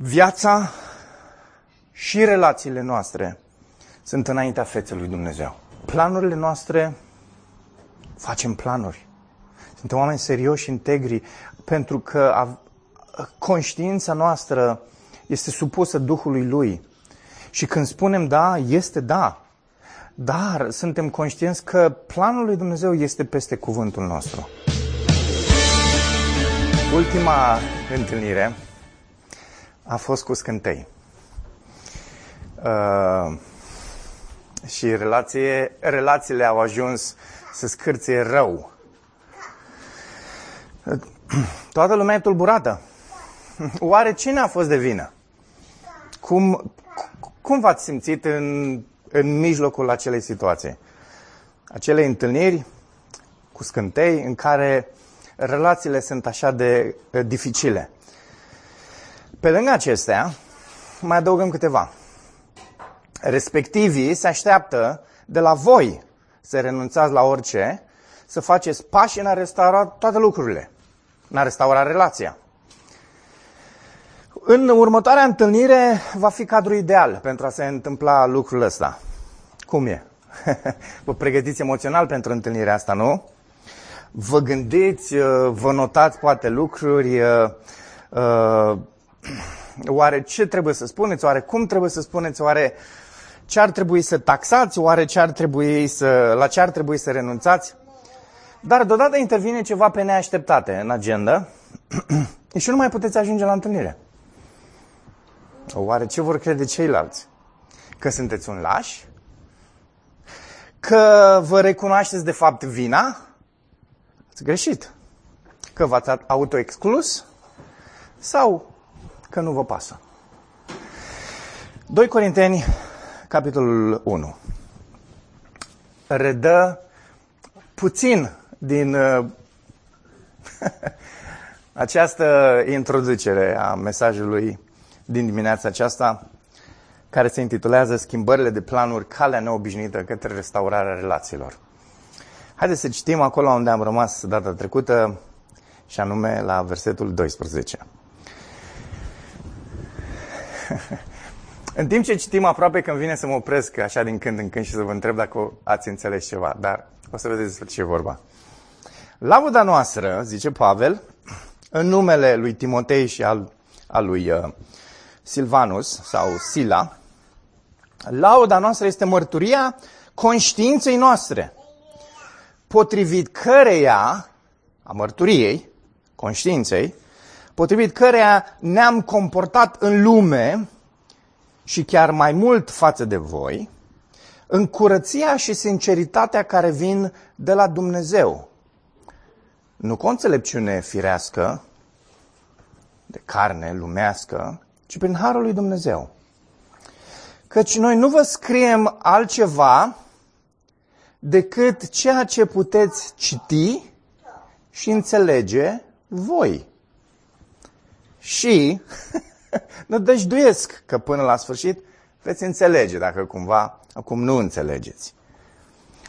Viața și relațiile noastre sunt înaintea feței lui Dumnezeu. Planurile noastre, facem planuri. Suntem oameni serioși, integri, pentru că conștiința noastră este supusă Duhului Lui. Și când spunem da, este da. Dar suntem conștienți că planul lui Dumnezeu este peste cuvântul nostru. Ultima întâlnire a fost cu scântei. Uh, și relație, relațiile au ajuns să scârție rău. Toată lumea e tulburată. Oare cine a fost de vină? Cum, cum v-ați simțit în, în mijlocul acelei situații? Acele întâlniri cu scântei în care relațiile sunt așa de dificile. Pe lângă acestea, mai adăugăm câteva. Respectivii se așteaptă de la voi să renunțați la orice, să faceți pași în a restaura toate lucrurile, în a restaura relația. În următoarea întâlnire va fi cadrul ideal pentru a se întâmpla lucrul ăsta. Cum e? Vă pregătiți emoțional pentru întâlnirea asta, nu? Vă gândiți, vă notați poate lucruri, uh, uh, Oare ce trebuie să spuneți? Oare cum trebuie să spuneți? Oare ce ar trebui să taxați? Oare ce ar trebui să, la ce ar trebui să renunțați? Dar deodată intervine ceva pe neașteptate în agenda și nu mai puteți ajunge la întâlnire. Oare ce vor crede ceilalți? Că sunteți un laș? Că vă recunoașteți de fapt vina? Ați greșit. Că v-ați autoexclus? Sau că nu vă pasă. 2 Corinteni, capitolul 1. Redă puțin din uh, această introducere a mesajului din dimineața aceasta, care se intitulează Schimbările de planuri, calea neobișnuită către restaurarea relațiilor. Haideți să citim acolo unde am rămas data trecută, și anume la versetul 12. în timp ce citim, aproape când vine să mă opresc așa din când în când și să vă întreb dacă ați înțeles ceva, dar o să vedeți despre ce e vorba. Lauda noastră, zice Pavel, în numele lui Timotei și al, al lui uh, Silvanus sau Sila, lauda noastră este mărturia conștiinței noastre, potrivit căreia, a mărturiei, conștiinței, potrivit căreia ne-am comportat în lume și chiar mai mult față de voi, în curăția și sinceritatea care vin de la Dumnezeu. Nu cu o înțelepciune firească, de carne lumească, ci prin harul lui Dumnezeu. Căci noi nu vă scriem altceva decât ceea ce puteți citi și înțelege voi. Și nădăjduiesc că până la sfârșit veți înțelege dacă cumva acum nu înțelegeți.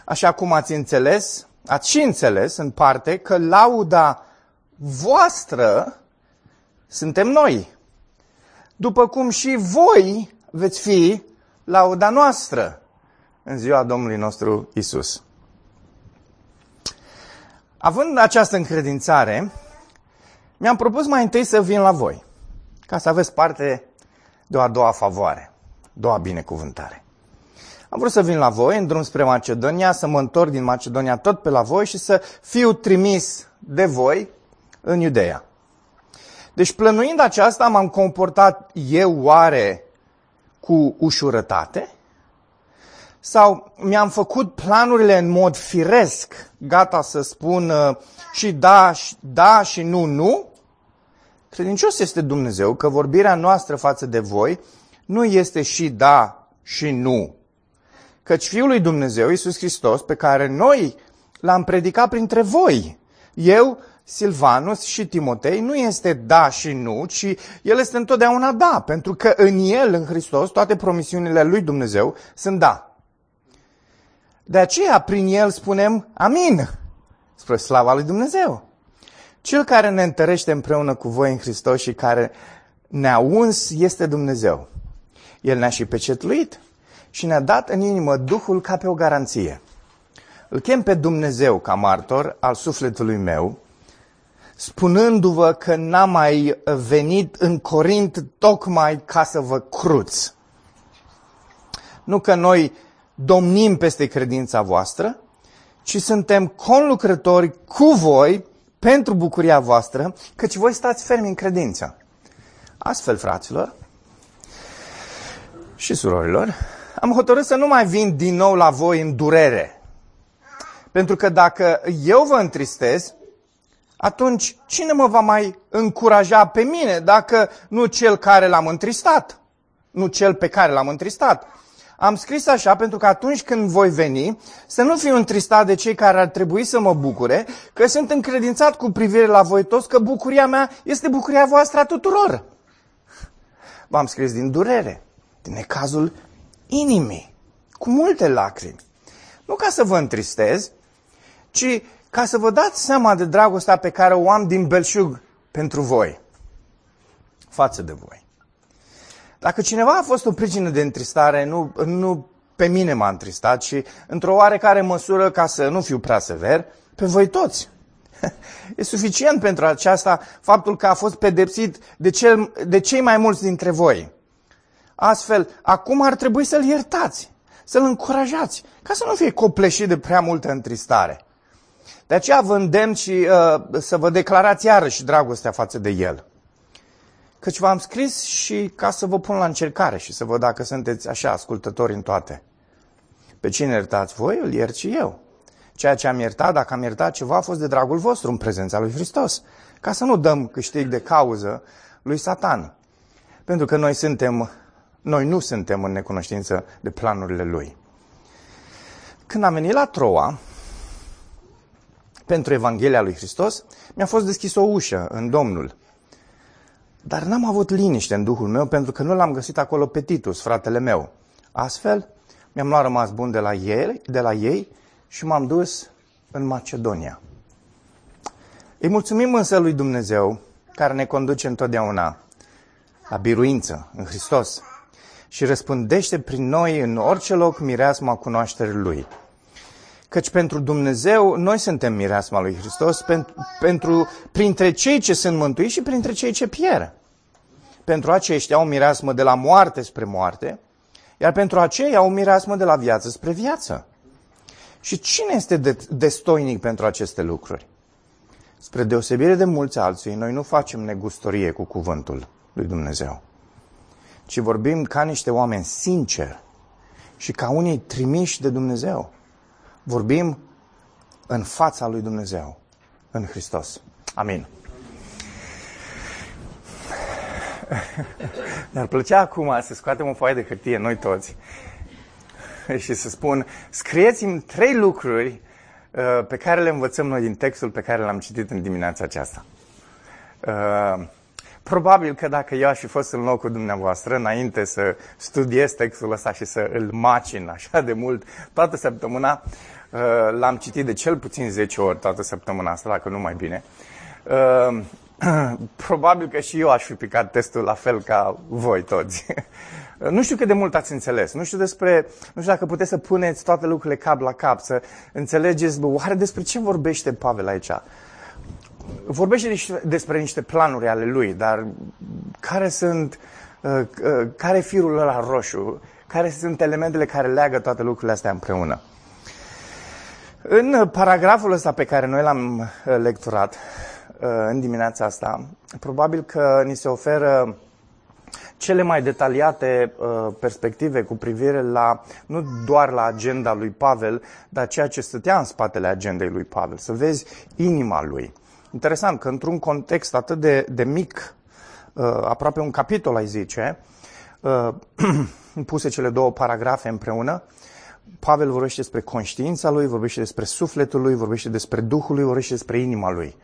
Așa cum ați înțeles, ați și înțeles în parte că lauda voastră suntem noi. După cum și voi veți fi lauda noastră în ziua Domnului nostru Isus. Având această încredințare, mi-am propus mai întâi să vin la voi, ca să aveți parte de o a doua favoare, doua binecuvântare. Am vrut să vin la voi în drum spre Macedonia, să mă întorc din Macedonia tot pe la voi și să fiu trimis de voi în Iudeea. Deci plănuind aceasta, m-am comportat eu oare cu ușurătate? Sau mi-am făcut planurile în mod firesc, gata să spun uh, și da, și da și nu, nu? Credincios este Dumnezeu că vorbirea noastră față de voi nu este și da și nu. Căci Fiul lui Dumnezeu, Iisus Hristos, pe care noi l-am predicat printre voi, eu, Silvanus și Timotei, nu este da și nu, ci el este întotdeauna da, pentru că în el, în Hristos, toate promisiunile lui Dumnezeu sunt da. De aceea, prin el spunem amin, spre slava lui Dumnezeu. Cel care ne întărește împreună cu voi în Hristos și care ne-a uns este Dumnezeu. El ne-a și pecetluit și ne-a dat în inimă Duhul ca pe o garanție. Îl chem pe Dumnezeu ca martor al sufletului meu, spunându-vă că n-am mai venit în Corint tocmai ca să vă cruț. Nu că noi domnim peste credința voastră, ci suntem conlucrători cu voi pentru bucuria voastră, căci voi stați fermi în credință. Astfel, fraților și surorilor, am hotărât să nu mai vin din nou la voi în durere. Pentru că dacă eu vă întristez, atunci cine mă va mai încuraja pe mine dacă nu cel care l-am întristat? Nu cel pe care l-am întristat. Am scris așa pentru că atunci când voi veni, să nu fiu întristat de cei care ar trebui să mă bucure, că sunt încredințat cu privire la voi toți că bucuria mea este bucuria voastră a tuturor. V-am scris din durere, din necazul inimii, cu multe lacrimi. Nu ca să vă întristez, ci ca să vă dați seama de dragostea pe care o am din belșug pentru voi, față de voi. Dacă cineva a fost o pricină de întristare, nu, nu pe mine m-a întristat, ci într-o oarecare măsură, ca să nu fiu prea sever, pe voi toți. E suficient pentru aceasta faptul că a fost pedepsit de, cel, de cei mai mulți dintre voi. Astfel, acum ar trebui să-l iertați, să-l încurajați, ca să nu fie copleșit de prea multă întristare. De aceea vă îndemn și uh, să vă declarați iarăși dragostea față de el. Căci v-am scris și ca să vă pun la încercare și să văd dacă sunteți așa ascultători în toate. Pe cine iertați voi, îl iert și eu. Ceea ce am iertat, dacă am iertat ceva, a fost de dragul vostru în prezența lui Hristos. Ca să nu dăm câștig de cauză lui Satan. Pentru că noi suntem, noi nu suntem în necunoștință de planurile lui. Când am venit la Troa, pentru Evanghelia lui Hristos, mi-a fost deschis o ușă în Domnul. Dar n-am avut liniște în Duhul meu pentru că nu l-am găsit acolo pe Titus, fratele meu. Astfel, mi-am luat rămas bun de la ei, de la ei și m-am dus în Macedonia. Îi mulțumim însă lui Dumnezeu, care ne conduce întotdeauna la biruință în Hristos și răspândește prin noi în orice loc mireasma cunoașterii Lui. Căci pentru Dumnezeu noi suntem mireasma lui Hristos pentru, pentru, printre cei ce sunt mântuiți și printre cei ce pierd. Pentru aceștia au mireasmă de la moarte spre moarte, iar pentru aceia au mireasmă de la viață spre viață. Și cine este de, destoinic pentru aceste lucruri? Spre deosebire de mulți alții, noi nu facem negustorie cu cuvântul lui Dumnezeu, ci vorbim ca niște oameni sinceri și ca unii trimiși de Dumnezeu. Vorbim în fața lui Dumnezeu, în Hristos. Amin. Mi-ar plăcea acum să scoatem o foaie de hârtie, noi toți, și să spun, scrieți-mi trei lucruri uh, pe care le învățăm noi din textul pe care l-am citit în dimineața aceasta. Uh, probabil că dacă eu aș fi fost în locul dumneavoastră, înainte să studiez textul ăsta și să îl macin așa de mult toată săptămâna, uh, l-am citit de cel puțin 10 ori toată săptămâna asta, dacă nu mai bine. Probabil că și eu aș fi picat testul la fel ca voi toți. Nu știu cât de mult ați înțeles. Nu știu despre, nu știu dacă puteți să puneți toate lucrurile cap la cap, să înțelegeți, bă, oare despre ce vorbește Pavel aici? Vorbește despre niște planuri ale lui, dar care sunt, uh, uh, care e firul ăla roșu? Care sunt elementele care leagă toate lucrurile astea împreună? În paragraful ăsta pe care noi l-am uh, lecturat în dimineața asta, probabil că ni se oferă cele mai detaliate uh, perspective cu privire la, nu doar la agenda lui Pavel, dar ceea ce stătea în spatele agendei lui Pavel, să vezi inima lui. Interesant că într-un context atât de, de mic, uh, aproape un capitol, ai zice, uh, puse cele două paragrafe împreună, Pavel vorbește despre conștiința lui, vorbește despre sufletul lui, vorbește despre Duhul lui, vorbește despre inima lui.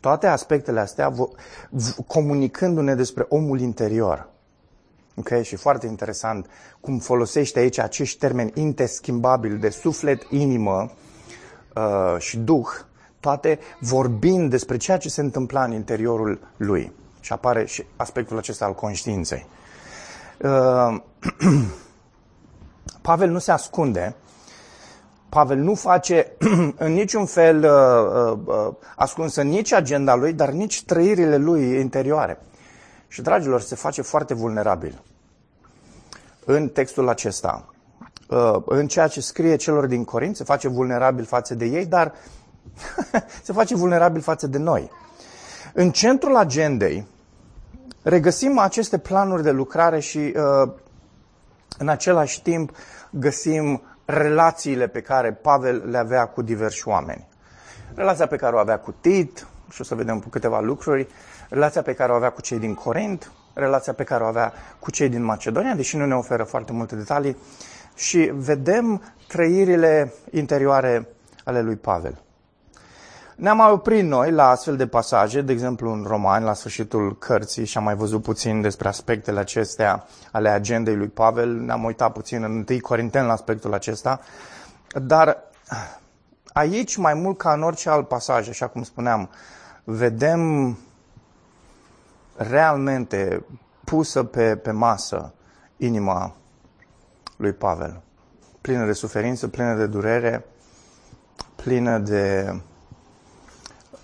Toate aspectele astea comunicându-ne despre omul interior. Okay? Și foarte interesant cum folosește aici acești termeni interschimbabili de suflet, inimă uh, și duh, toate vorbind despre ceea ce se întâmpla în interiorul lui. Și apare și aspectul acesta al conștiinței. Uh, Pavel nu se ascunde, Pavel nu face în niciun fel uh, uh, uh, ascunsă nici agenda lui, dar nici trăirile lui interioare. Și, dragilor, se face foarte vulnerabil în textul acesta. Uh, în ceea ce scrie celor din Corint, se face vulnerabil față de ei, dar se face vulnerabil față de noi. În centrul agendei regăsim aceste planuri de lucrare și uh, în același timp găsim relațiile pe care Pavel le avea cu diversi oameni. Relația pe care o avea cu Tit, și o să vedem câteva lucruri, relația pe care o avea cu cei din Corint, relația pe care o avea cu cei din Macedonia, deși nu ne oferă foarte multe detalii, și vedem trăirile interioare ale lui Pavel. Ne-am mai oprit noi la astfel de pasaje, de exemplu în Romani, la sfârșitul cărții și am mai văzut puțin despre aspectele acestea ale agendei lui Pavel. Ne-am uitat puțin în 1 Corinteni la aspectul acesta. Dar aici, mai mult ca în orice alt pasaj, așa cum spuneam, vedem realmente pusă pe, pe masă inima lui Pavel. Plină de suferință, plină de durere, plină de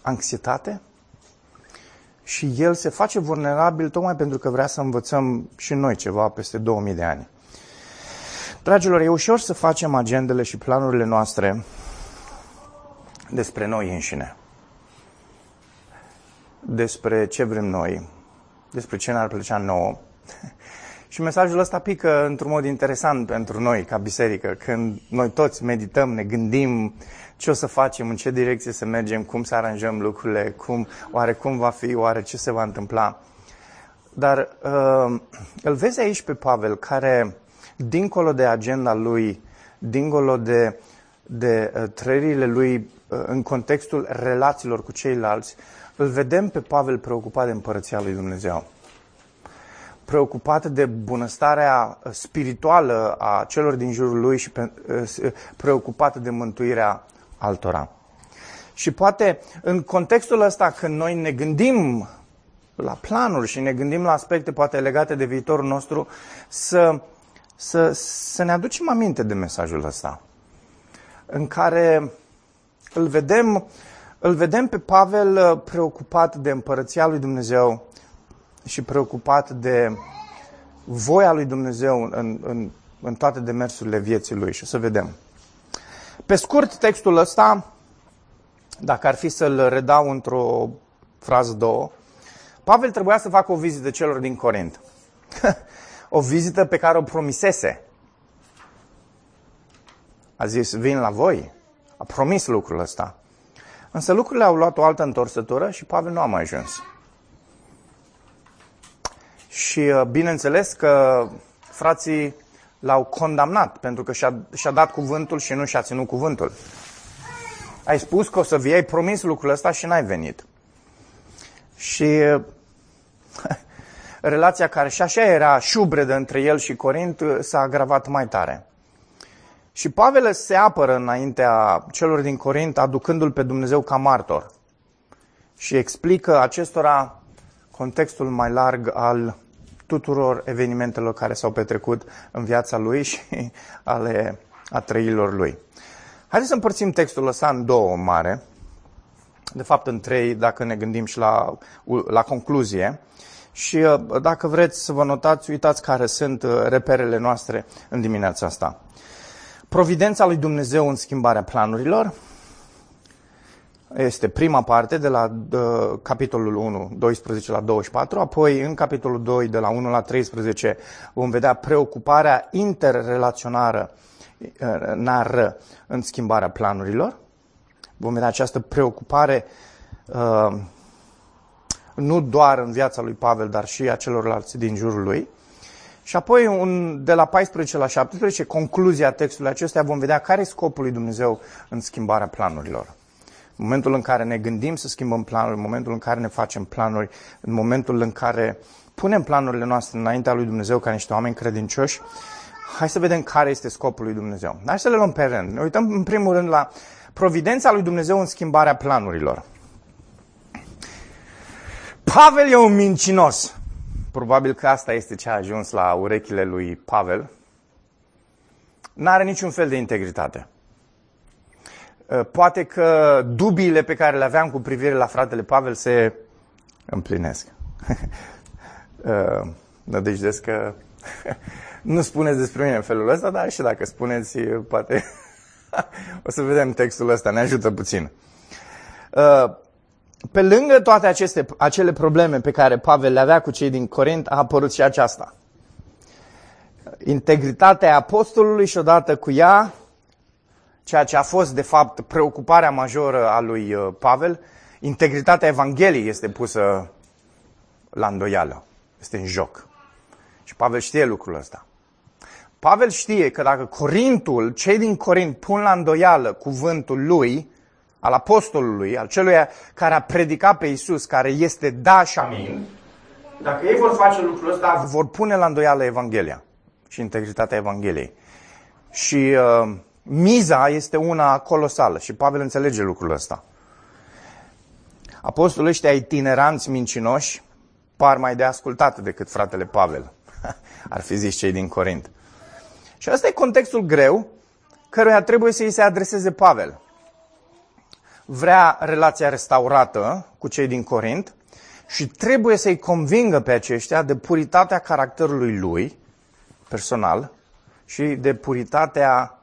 anxietate și el se face vulnerabil tocmai pentru că vrea să învățăm și noi ceva peste 2000 de ani. Dragilor, e ușor să facem agendele și planurile noastre despre noi înșine. Despre ce vrem noi, despre ce ne-ar plăcea nouă. Și mesajul ăsta pică într-un mod interesant pentru noi, ca biserică, când noi toți medităm, ne gândim ce o să facem, în ce direcție să mergem, cum să aranjăm lucrurile, cum, oare cum va fi, oare ce se va întâmpla. Dar uh, îl vezi aici pe Pavel, care, dincolo de agenda lui, dincolo de, de uh, trăirile lui uh, în contextul relațiilor cu ceilalți, îl vedem pe Pavel preocupat de împărăția lui Dumnezeu preocupat de bunăstarea spirituală a celor din jurul lui și uh, preocupat de mântuirea altora. Și poate în contextul ăsta, când noi ne gândim la planuri și ne gândim la aspecte poate legate de viitorul nostru, să, să, să ne aducem aminte de mesajul ăsta, în care îl vedem, îl vedem pe Pavel uh, preocupat de împărăția lui Dumnezeu și preocupat de voia lui Dumnezeu în, în, în toate demersurile vieții lui. Și o să vedem. Pe scurt, textul ăsta, dacă ar fi să-l redau într-o frază, două, Pavel trebuia să facă o vizită celor din Corint. o vizită pe care o promisese. A zis, vin la voi. A promis lucrul ăsta. Însă lucrurile au luat o altă întorsătură și Pavel nu a mai ajuns. Și uh, bineînțeles că frații l-au condamnat pentru că și-a, și-a dat cuvântul și nu și-a ținut cuvântul. Ai spus că o să vii, ai promis lucrul ăsta și n-ai venit. Și relația care și așa era șubredă între el și Corint s-a agravat mai tare. Și Pavel se apără înaintea celor din Corint aducându-l pe Dumnezeu ca martor. Și explică acestora contextul mai larg al tuturor evenimentelor care s-au petrecut în viața lui și ale a trăilor lui. Haideți să împărțim textul ăsta în două mare, de fapt în trei, dacă ne gândim și la, la concluzie. Și uh, dacă vreți să vă notați, uitați care sunt uh, reperele noastre în dimineața asta. Providența lui Dumnezeu în schimbarea planurilor, este prima parte de la de, capitolul 1, 12 la 24, apoi în capitolul 2, de la 1 la 13, vom vedea preocuparea interrelaționară nară în schimbarea planurilor. Vom vedea această preocupare uh, nu doar în viața lui Pavel, dar și a celorlalți din jurul lui. Și apoi, un, de la 14 la 17, concluzia textului acestea, vom vedea care e scopul lui Dumnezeu în schimbarea planurilor. În momentul în care ne gândim să schimbăm planuri, în momentul în care ne facem planuri, în momentul în care punem planurile noastre înaintea lui Dumnezeu ca niște oameni credincioși, hai să vedem care este scopul lui Dumnezeu. Hai să le luăm pe rând. Ne uităm în primul rând la providența lui Dumnezeu în schimbarea planurilor. Pavel e un mincinos. Probabil că asta este ce a ajuns la urechile lui Pavel. N-are niciun fel de integritate. Uh, poate că dubiile pe care le aveam cu privire la fratele Pavel se împlinesc. Uh, nădejdesc că nu spuneți despre mine în felul ăsta, dar și dacă spuneți, poate o să vedem textul ăsta, ne ajută puțin. Uh, pe lângă toate aceste, acele probleme pe care Pavel le avea cu cei din Corint, a apărut și aceasta. Integritatea apostolului și odată cu ea, ceea ce a fost de fapt preocuparea majoră a lui uh, Pavel, integritatea Evangheliei este pusă la îndoială, este în joc. Și Pavel știe lucrul ăsta. Pavel știe că dacă Corintul, cei din Corint pun la îndoială cuvântul lui, al apostolului, al celui care a predicat pe Isus, care este da și amin, dacă ei vor face lucrul ăsta, vor pune la îndoială Evanghelia și integritatea Evangheliei. Și uh, miza este una colosală și Pavel înțelege lucrul ăsta. Apostolii ăștia itineranți mincinoși par mai de ascultat decât fratele Pavel, ar fi zis cei din Corint. Și ăsta e contextul greu căruia trebuie să îi se adreseze Pavel. Vrea relația restaurată cu cei din Corint și trebuie să-i convingă pe aceștia de puritatea caracterului lui personal și de puritatea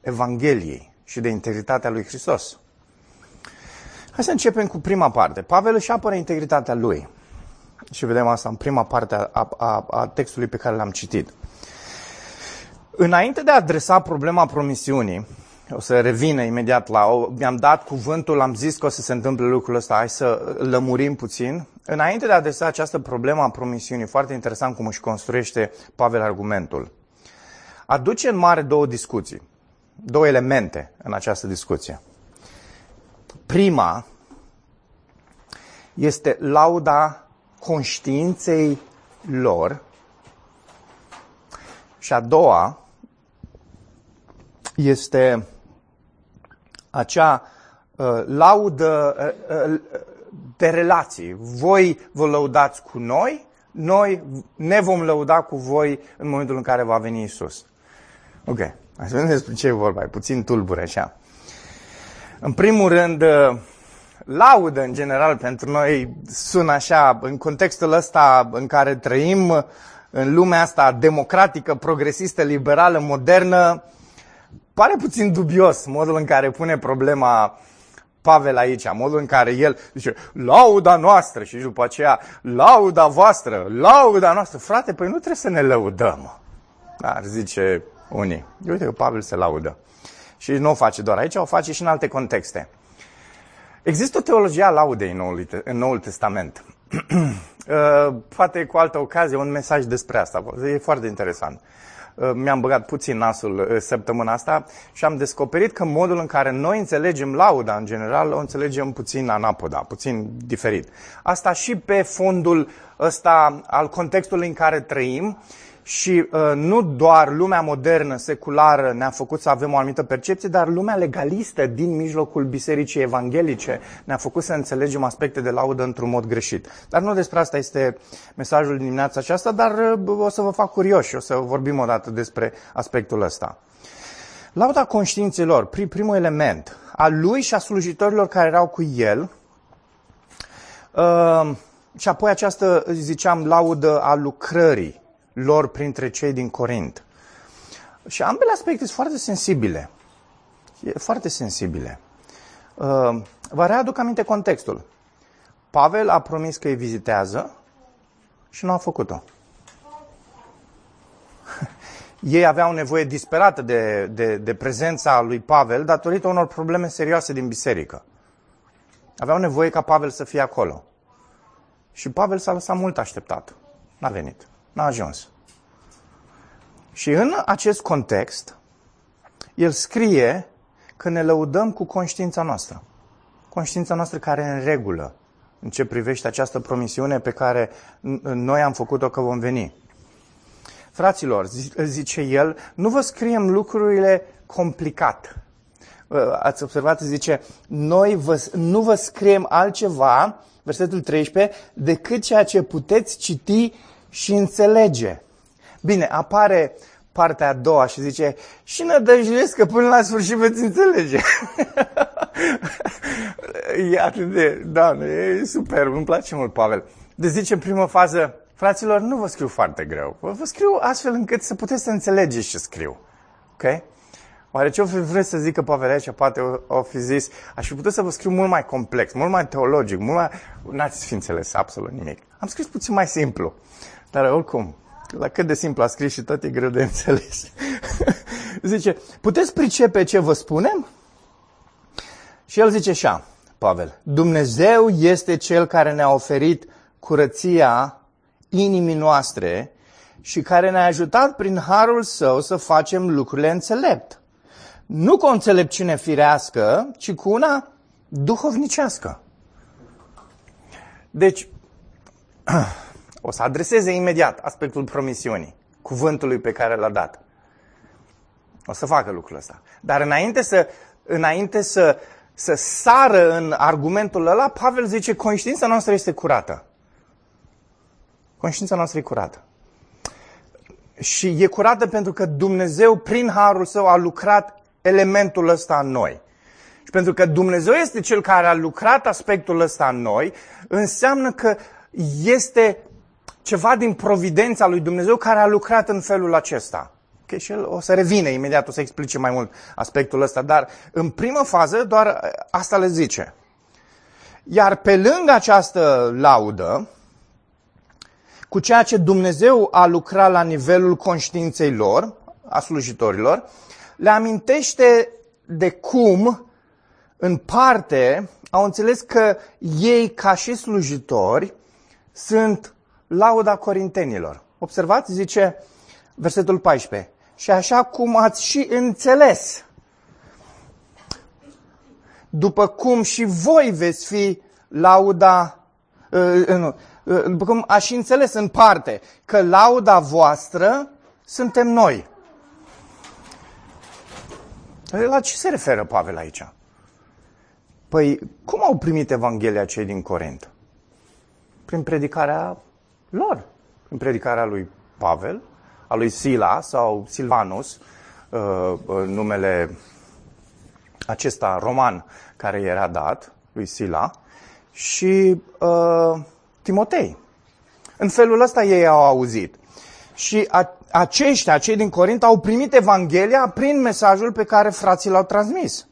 Evangheliei și de integritatea lui Hristos. Hai să începem cu prima parte. Pavel își apără integritatea lui. Și vedem asta în prima parte a, a, a textului pe care l-am citit. Înainte de a adresa problema promisiunii, o să revină imediat la o, mi-am dat cuvântul, am zis că o să se întâmple lucrul ăsta, hai să lămurim puțin. Înainte de a adresa această problemă a promisiunii, foarte interesant cum își construiește Pavel argumentul. Aduce în mare două discuții, două elemente în această discuție. Prima este lauda conștiinței lor și a doua este acea uh, laudă uh, uh, de relații. Voi vă lăudați cu noi, noi ne vom lăuda cu voi în momentul în care va veni Isus. Ok, hai să vedem despre ce e vorba, e puțin tulbure așa. În primul rând, uh, laudă în general pentru noi sună așa, în contextul ăsta în care trăim, în lumea asta democratică, progresistă, liberală, modernă, pare puțin dubios modul în care pune problema Pavel aici, modul în care el zice, lauda noastră și după aceea, lauda voastră, lauda noastră. Frate, păi nu trebuie să ne lăudăm. Dar zice unii. Uite că Pavel se laudă. Și nu o face doar aici, o face și în alte contexte. Există o teologie a laudei în Noul, în Noul Testament. Uh, poate cu altă ocazie un mesaj despre asta. E foarte interesant. Uh, mi-am băgat puțin nasul uh, săptămâna asta și am descoperit că modul în care noi înțelegem lauda în general o înțelegem puțin anapoda, puțin diferit. Asta și pe fondul ăsta al contextului în care trăim și uh, nu doar lumea modernă, seculară, ne-a făcut să avem o anumită percepție, dar lumea legalistă din mijlocul bisericii evanghelice ne-a făcut să înțelegem aspecte de laudă într-un mod greșit. Dar nu despre asta este mesajul dimineața aceasta, dar uh, o să vă fac curioși, o să vorbim o dată despre aspectul ăsta. Lauda conștiințelor, primul element, al lui și a slujitorilor care erau cu el, uh, și apoi această, ziceam, laudă a lucrării lor printre cei din Corint. Și ambele aspecte sunt foarte sensibile. E foarte sensibile. Uh, vă readuc aminte contextul. Pavel a promis că îi vizitează și nu a făcut-o. Ei aveau nevoie disperată de, de, de prezența lui Pavel datorită unor probleme serioase din biserică. Aveau nevoie ca Pavel să fie acolo. Și Pavel s-a lăsat mult așteptat. N-a venit. N-a ajuns. Și în acest context, el scrie că ne lăudăm cu conștiința noastră. Conștiința noastră care e în regulă în ce privește această promisiune pe care noi am făcut-o că vom veni. Fraților, zice el, nu vă scriem lucrurile complicat. Ați observat, zice, noi vă, nu vă scriem altceva versetul 13, decât ceea ce puteți citi și înțelege. Bine, apare partea a doua și zice, și nădăjduiesc că până la sfârșit veți înțelege. e atât de, da, e super, îmi place mult Pavel. De zice în primă fază, fraților, nu vă scriu foarte greu. Vă scriu astfel încât să puteți să înțelegeți ce scriu. Ok? Oare ce o fi vrut să zică Pavel aici? Poate o, o fi zis, aș fi putut să vă scriu mult mai complex, mult mai teologic, mult mai... N-ați fi înțeles absolut nimic. Am scris puțin mai simplu. Dar oricum, la cât de simplu a scris și tot e greu de înțeles. zice, puteți pricepe ce vă spunem? Și el zice așa, Pavel, Dumnezeu este Cel care ne-a oferit curăția inimii noastre și care ne-a ajutat prin harul său să facem lucrurile înțelept. Nu cu o înțelepciune firească, ci cu una duhovnicească. Deci, o să adreseze imediat aspectul promisiunii, cuvântului pe care l-a dat. O să facă lucrul ăsta. Dar înainte să, înainte să, să sară în argumentul ăla, Pavel zice, conștiința noastră este curată. Conștiința noastră e curată. Și e curată pentru că Dumnezeu, prin harul său, a lucrat elementul ăsta în noi. Și pentru că Dumnezeu este cel care a lucrat aspectul ăsta în noi, înseamnă că este ceva din providența lui Dumnezeu care a lucrat în felul acesta. Okay? Și el o să revină imediat, o să explice mai mult aspectul ăsta, dar în primă fază doar asta le zice. Iar pe lângă această laudă, cu ceea ce Dumnezeu a lucrat la nivelul conștiinței lor, a slujitorilor, le amintește de cum, în parte, au înțeles că ei, ca și slujitori, sunt lauda corintenilor. Observați, zice versetul 14. Și așa cum ați și înțeles, după cum și voi veți fi lauda, uh, uh, uh, după cum ați și înțeles în parte, că lauda voastră suntem noi. La ce se referă Pavel aici? Păi, cum au primit Evanghelia cei din Corint? Prin predicarea lor. Prin predicarea lui Pavel, a lui Sila sau Silvanus, uh, uh, numele acesta roman care era dat, lui Sila, și uh, Timotei. În felul ăsta ei au auzit. Și a, aceștia, cei din Corint, au primit Evanghelia prin mesajul pe care frații l-au transmis.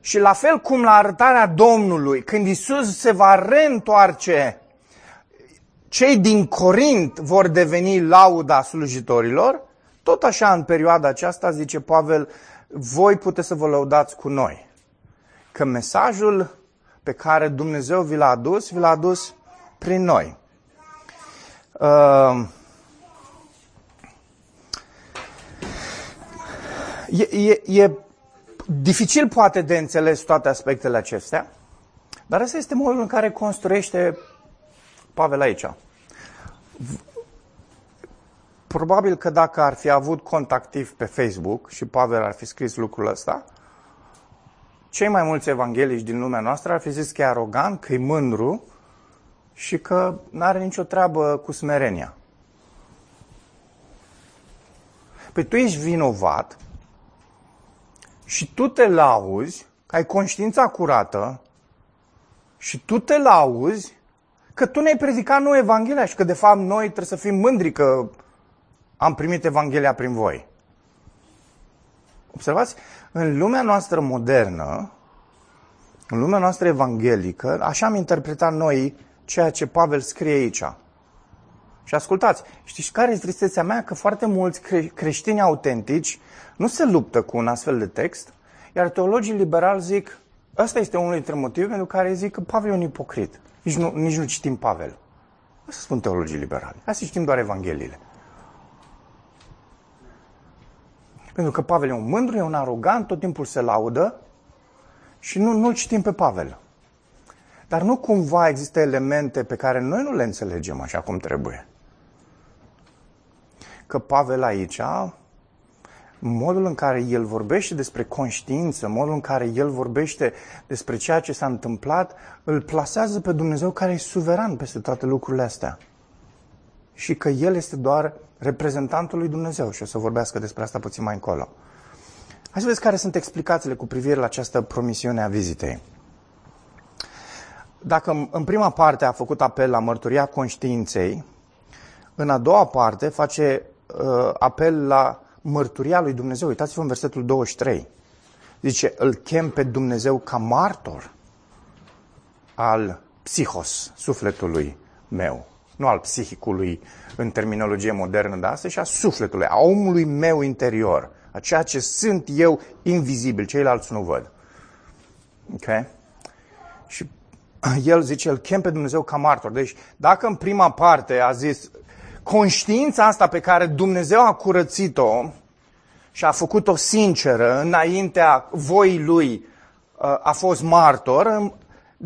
Și la fel cum la arătarea Domnului, când Isus se va reîntoarce cei din Corint vor deveni lauda slujitorilor, tot așa în perioada aceasta, zice Pavel, voi puteți să vă lăudați cu noi. Că mesajul pe care Dumnezeu vi l-a adus, vi l-a adus prin noi. Uh, e, e, e dificil poate de înțeles toate aspectele acestea, dar ăsta este modul în care construiește Pavel aici. Probabil că dacă ar fi avut cont activ pe Facebook și Pavel ar fi scris lucrul ăsta, cei mai mulți evanghelici din lumea noastră ar fi zis că e arogant, că e mândru și că nu are nicio treabă cu smerenia. Păi tu ești vinovat și tu te lauzi, că ai conștiința curată și tu te lauzi că tu ne-ai predicat noi Evanghelia și că de fapt noi trebuie să fim mândri că am primit Evanghelia prin voi. Observați, în lumea noastră modernă, în lumea noastră evanghelică, așa am interpretat noi ceea ce Pavel scrie aici. Și ascultați, știți care este tristețea mea? Că foarte mulți cre- creștini autentici nu se luptă cu un astfel de text, iar teologii liberali zic, ăsta este unul dintre motive pentru care zic că Pavel e un ipocrit. Nici nu, nici nu citim Pavel. Asta spun teologii liberali. Hai să citim doar Evangheliile. Pentru că Pavel e un mândru, e un arogant, tot timpul se laudă și nu, nu-l citim pe Pavel. Dar nu cumva există elemente pe care noi nu le înțelegem așa cum trebuie. Că Pavel aici modul în care el vorbește despre conștiință, modul în care el vorbește despre ceea ce s-a întâmplat, îl plasează pe Dumnezeu care e suveran peste toate lucrurile astea. Și că el este doar reprezentantul lui Dumnezeu și o să vorbească despre asta puțin mai încolo. Hai să vedeți care sunt explicațiile cu privire la această promisiune a vizitei. Dacă în prima parte a făcut apel la mărturia conștiinței, în a doua parte face uh, apel la mărturia lui Dumnezeu. Uitați-vă în versetul 23. Zice, îl chem pe Dumnezeu ca martor al psihos, sufletului meu. Nu al psihicului în terminologie modernă de astăzi, ci a sufletului, a omului meu interior, a ceea ce sunt eu invizibil, ceilalți nu văd. Ok? Și el zice, îl chem pe Dumnezeu ca martor. Deci, dacă în prima parte a zis, conștiința asta pe care Dumnezeu a curățit-o și a făcut-o sinceră înaintea voii lui, uh, a fost martor,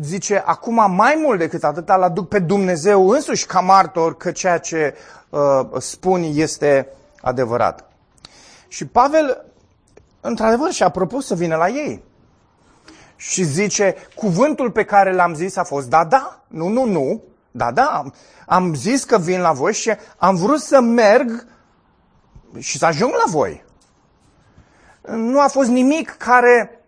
zice, acum mai mult decât atât, îl aduc pe Dumnezeu însuși ca martor că ceea ce uh, spun este adevărat. Și Pavel, într-adevăr, și-a propus să vină la ei. Și zice, cuvântul pe care l-am zis a fost, da, da, nu, nu, nu, da, da, am zis că vin la voi și am vrut să merg și să ajung la voi. Nu a fost nimic care,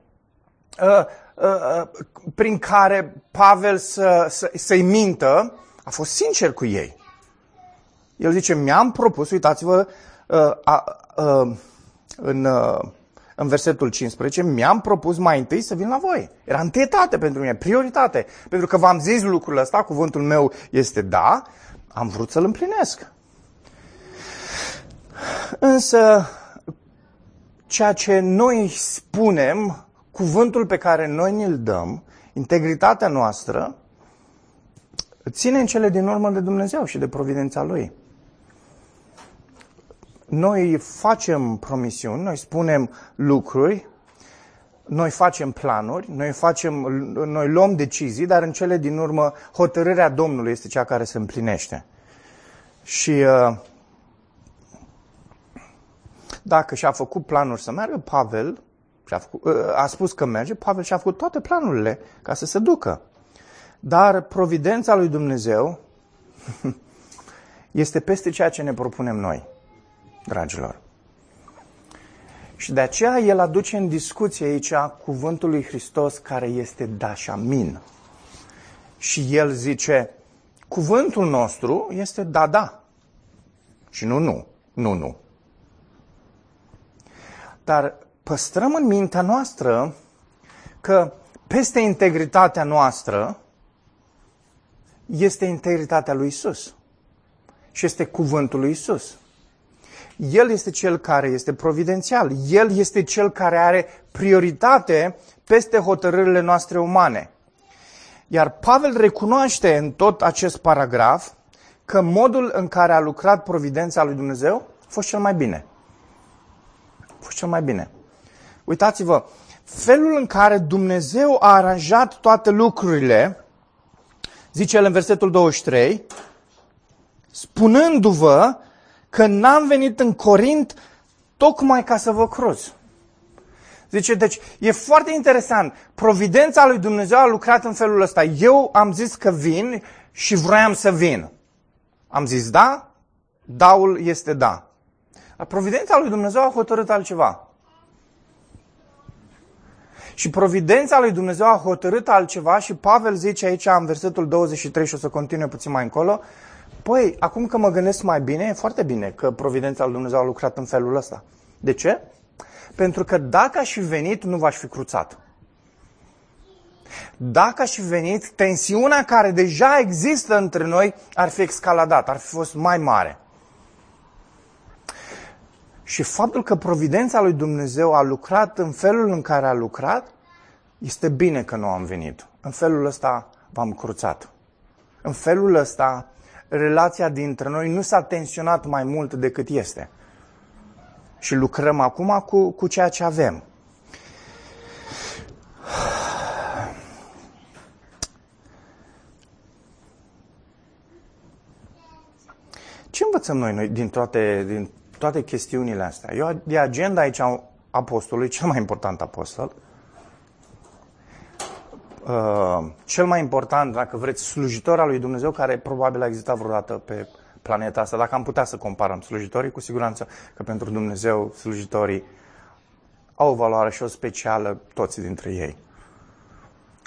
uh, uh, uh, prin care Pavel să, să, să-i mintă, a fost sincer cu ei. El zice, mi-am propus, uitați-vă, uh, uh, în, uh, în versetul 15, mi-am propus mai întâi să vin la voi. Era întâietate pentru mine, prioritate. Pentru că v-am zis lucrul ăsta, cuvântul meu este da, am vrut să-l împlinesc. Însă, ceea ce noi spunem, cuvântul pe care noi ne-l dăm, integritatea noastră, ține în cele din urmă de Dumnezeu și de providența Lui. Noi facem promisiuni, noi spunem lucruri, noi facem planuri, noi, facem, noi luăm decizii, dar în cele din urmă hotărârea Domnului este cea care se împlinește. Și uh, dacă și-a făcut planuri să meargă, Pavel a, făcut, uh, a spus că merge, Pavel și-a făcut toate planurile ca să se ducă. Dar providența lui Dumnezeu este peste ceea ce ne propunem noi dragilor. Și de aceea el aduce în discuție aici cuvântul lui Hristos care este da și amin. Și el zice, cuvântul nostru este da, da. Și nu, nu, nu, nu. Dar păstrăm în mintea noastră că peste integritatea noastră este integritatea lui Isus. Și este cuvântul lui Isus. El este cel care este providențial. El este cel care are prioritate peste hotărârile noastre umane. Iar Pavel recunoaște în tot acest paragraf că modul în care a lucrat providența lui Dumnezeu a fost cel mai bine. A fost cel mai bine. Uitați-vă, felul în care Dumnezeu a aranjat toate lucrurile, zice el în versetul 23, spunându-vă că n-am venit în Corint tocmai ca să vă cruz. Zice, deci e foarte interesant. Providența lui Dumnezeu a lucrat în felul ăsta. Eu am zis că vin și vroiam să vin. Am zis da, daul este da. Providența lui Dumnezeu a hotărât altceva. Și providența lui Dumnezeu a hotărât altceva și Pavel zice aici în versetul 23 și o să continue puțin mai încolo, Păi, acum că mă gândesc mai bine, e foarte bine că Providența lui Dumnezeu a lucrat în felul ăsta. De ce? Pentru că dacă aș fi venit, nu v-aș fi cruțat. Dacă aș fi venit, tensiunea care deja există între noi ar fi escaladat, ar fi fost mai mare. Și faptul că providența lui Dumnezeu a lucrat în felul în care a lucrat, este bine că nu am venit. În felul ăsta v-am cruțat. În felul ăsta relația dintre noi nu s-a tensionat mai mult decât este. Și lucrăm acum cu, cu ceea ce avem. Ce învățăm noi, noi din, toate, din toate chestiunile astea. Eu de agenda aici apostolului, cel mai important apostol, uh, cel mai important, dacă vreți, slujitor al lui Dumnezeu, care probabil a existat vreodată pe planeta asta. Dacă am putea să comparăm slujitorii, cu siguranță că pentru Dumnezeu slujitorii au o valoare și o specială, toți dintre ei.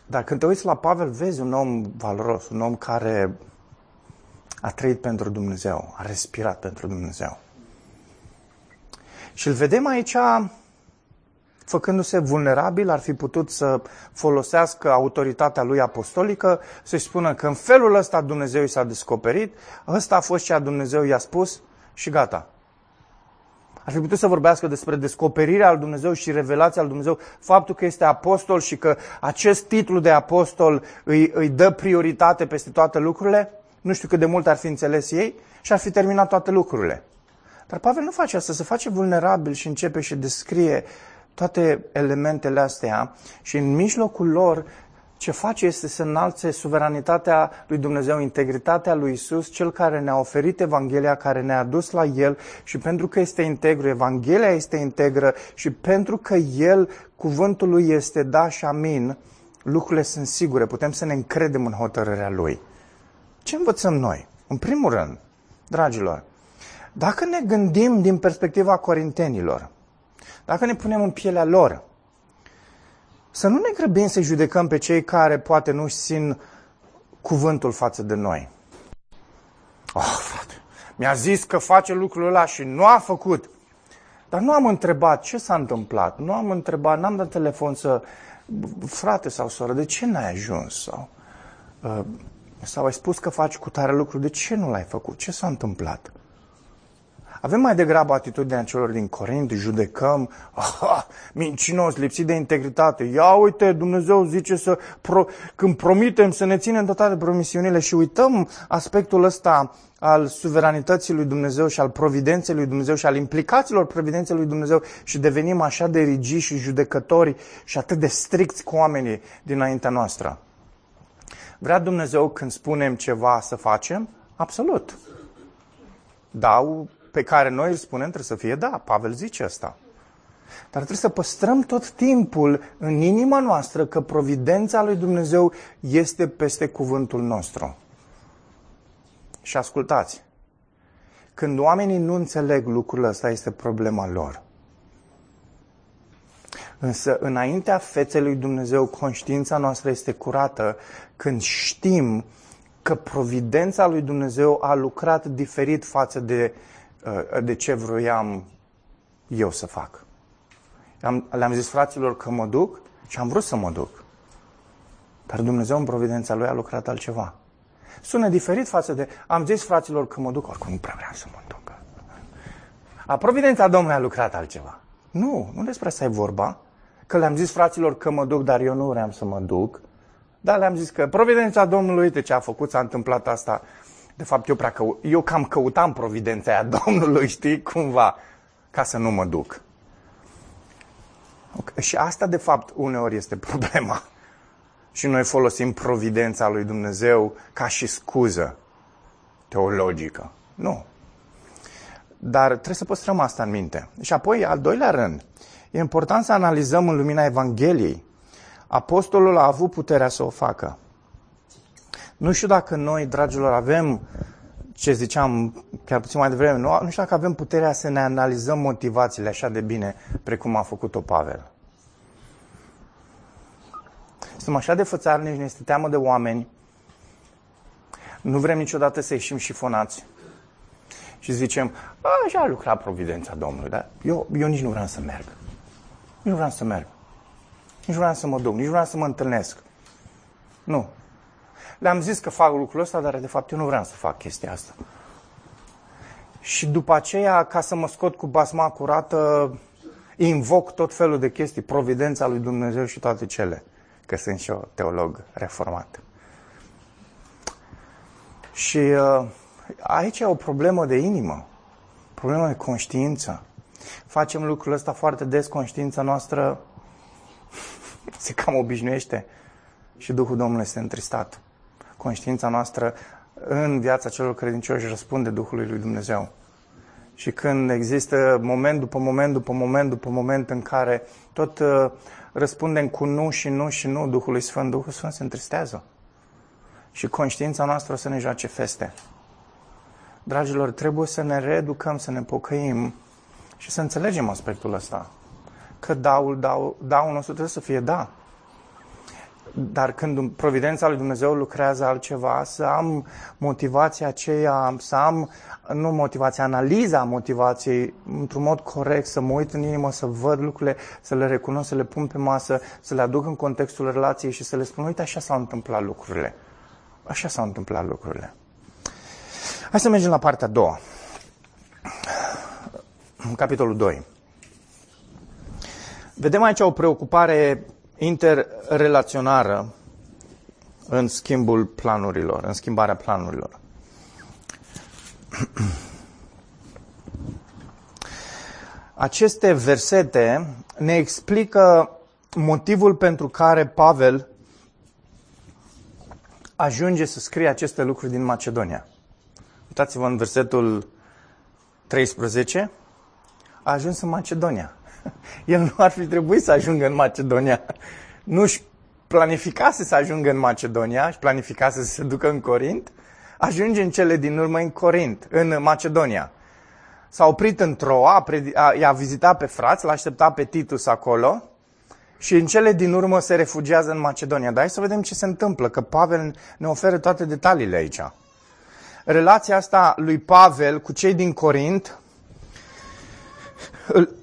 Dar când te uiți la Pavel, vezi un om valoros, un om care a trăit pentru Dumnezeu, a respirat pentru Dumnezeu. Și îl vedem aici făcându-se vulnerabil, ar fi putut să folosească autoritatea lui apostolică, să-și spună că în felul ăsta Dumnezeu i s-a descoperit, ăsta a fost ceea Dumnezeu i-a spus și gata. Ar fi putut să vorbească despre descoperirea al Dumnezeu și revelația al Dumnezeu, faptul că este apostol și că acest titlu de apostol îi, îi dă prioritate peste toate lucrurile. Nu știu cât de mult ar fi înțeles ei și ar fi terminat toate lucrurile. Dar Pavel nu face asta, se face vulnerabil și începe și descrie toate elementele astea și în mijlocul lor ce face este să înalțe suveranitatea lui Dumnezeu, integritatea lui Isus, cel care ne-a oferit Evanghelia, care ne-a dus la El și pentru că este integru, Evanghelia este integră și pentru că El, cuvântul lui este da și amin, lucrurile sunt sigure, putem să ne încredem în hotărârea Lui. Ce învățăm noi? În primul rând, dragilor, dacă ne gândim din perspectiva corintenilor, dacă ne punem în pielea lor, să nu ne grăbim să judecăm pe cei care poate nu țin cuvântul față de noi. Oh, frate, mi-a zis că face lucrul ăla și nu a făcut. Dar nu am întrebat ce s-a întâmplat. Nu am întrebat, n-am dat telefon să... Frate sau soră, de ce n-ai ajuns? Sau, uh, sau ai spus că faci cu tare lucru, de ce nu l-ai făcut? Ce s-a întâmplat? Avem mai degrabă atitudinea celor din Corint, judecăm, aha, mincinos, lipsit de integritate. Ia uite, Dumnezeu zice să, pro, când promitem să ne ținem toate promisiunile și uităm aspectul ăsta al suveranității lui Dumnezeu și al providenței lui Dumnezeu și al implicațiilor providenței lui Dumnezeu și devenim așa de rigi și judecători și atât de stricți cu oamenii dinaintea noastră. Vrea Dumnezeu când spunem ceva să facem? Absolut. Dau pe care noi îl spunem trebuie să fie da. Pavel zice asta. Dar trebuie să păstrăm tot timpul în inima noastră că providența lui Dumnezeu este peste cuvântul nostru. Și ascultați, când oamenii nu înțeleg lucrul ăsta, este problema lor. Însă, înaintea feței lui Dumnezeu, conștiința noastră este curată când știm că providența lui Dumnezeu a lucrat diferit față de Uh, de ce vroiam eu să fac. le-am zis fraților că mă duc și am vrut să mă duc. Dar Dumnezeu în providența Lui a lucrat altceva. Sună diferit față de am zis fraților că mă duc, oricum nu prea vreau să mă duc. A providența Domnului a lucrat altceva. Nu, nu despre asta e vorba. Că le-am zis fraților că mă duc, dar eu nu vreau să mă duc. Dar le-am zis că providența Domnului, uite ce a făcut, s-a întâmplat asta de fapt, eu, prea cău- eu cam căutam providența aia Domnului, știi, cumva, ca să nu mă duc. Okay. Și asta, de fapt, uneori este problema. Și noi folosim providența lui Dumnezeu ca și scuză teologică. Nu. Dar trebuie să păstrăm asta în minte. Și apoi, al doilea rând, e important să analizăm în lumina Evangheliei. Apostolul a avut puterea să o facă. Nu știu dacă noi, dragilor, avem, ce ziceam chiar puțin mai devreme, nu, nu știu dacă avem puterea să ne analizăm motivațiile așa de bine, precum a făcut-o Pavel. Suntem așa de fățarnici, ne este teamă de oameni, nu vrem niciodată să ieșim șifonați și zicem, așa a lucrat providența Domnului, dar eu, eu nici nu vreau să merg. Nici nu vreau să merg. Nici nu vreau să mă duc, nici nu vreau să mă întâlnesc. Nu. Le-am zis că fac lucrul ăsta, dar de fapt eu nu vreau să fac chestia asta. Și după aceea, ca să mă scot cu basma curată, invoc tot felul de chestii, providența lui Dumnezeu și toate cele, că sunt și eu teolog reformat. Și uh, aici e o problemă de inimă, problemă de conștiință. Facem lucrul ăsta foarte des, conștiința noastră se cam obișnuiește și Duhul Domnului este întristat conștiința noastră în viața celor credincioși răspunde Duhului lui Dumnezeu. Și când există moment după moment după moment după moment în care tot uh, răspundem cu nu și nu și nu Duhului Sfânt, Duhul Sfânt se întristează. Și conștiința noastră o să ne joace feste. Dragilor, trebuie să ne reeducăm, să ne pocăim și să înțelegem aspectul ăsta. Că daul, daul, daul nostru trebuie să fie da. Dar când providența lui Dumnezeu lucrează altceva, să am motivația aceea, să am, nu motivația, analiza motivației într-un mod corect, să mă uit în inimă, să văd lucrurile, să le recunosc, să le pun pe masă, să le aduc în contextul relației și să le spun, uite, așa s-au întâmplat lucrurile. Așa s-au întâmplat lucrurile. Hai să mergem la partea a doua. Capitolul 2. Vedem aici o preocupare interrelaționară în schimbul planurilor, în schimbarea planurilor. Aceste versete ne explică motivul pentru care Pavel ajunge să scrie aceste lucruri din Macedonia. Uitați-vă în versetul 13. A ajuns în Macedonia. El nu ar fi trebuit să ajungă în Macedonia. Nu-și planificase să ajungă în Macedonia, și planificase să se ducă în Corint, ajunge în cele din urmă în Corint, în Macedonia. S-a oprit în Troa, i-a vizitat pe frați, l-a așteptat pe Titus acolo și în cele din urmă se refugiază în Macedonia. Dar hai să vedem ce se întâmplă, că Pavel ne oferă toate detaliile aici. Relația asta lui Pavel cu cei din Corint îl,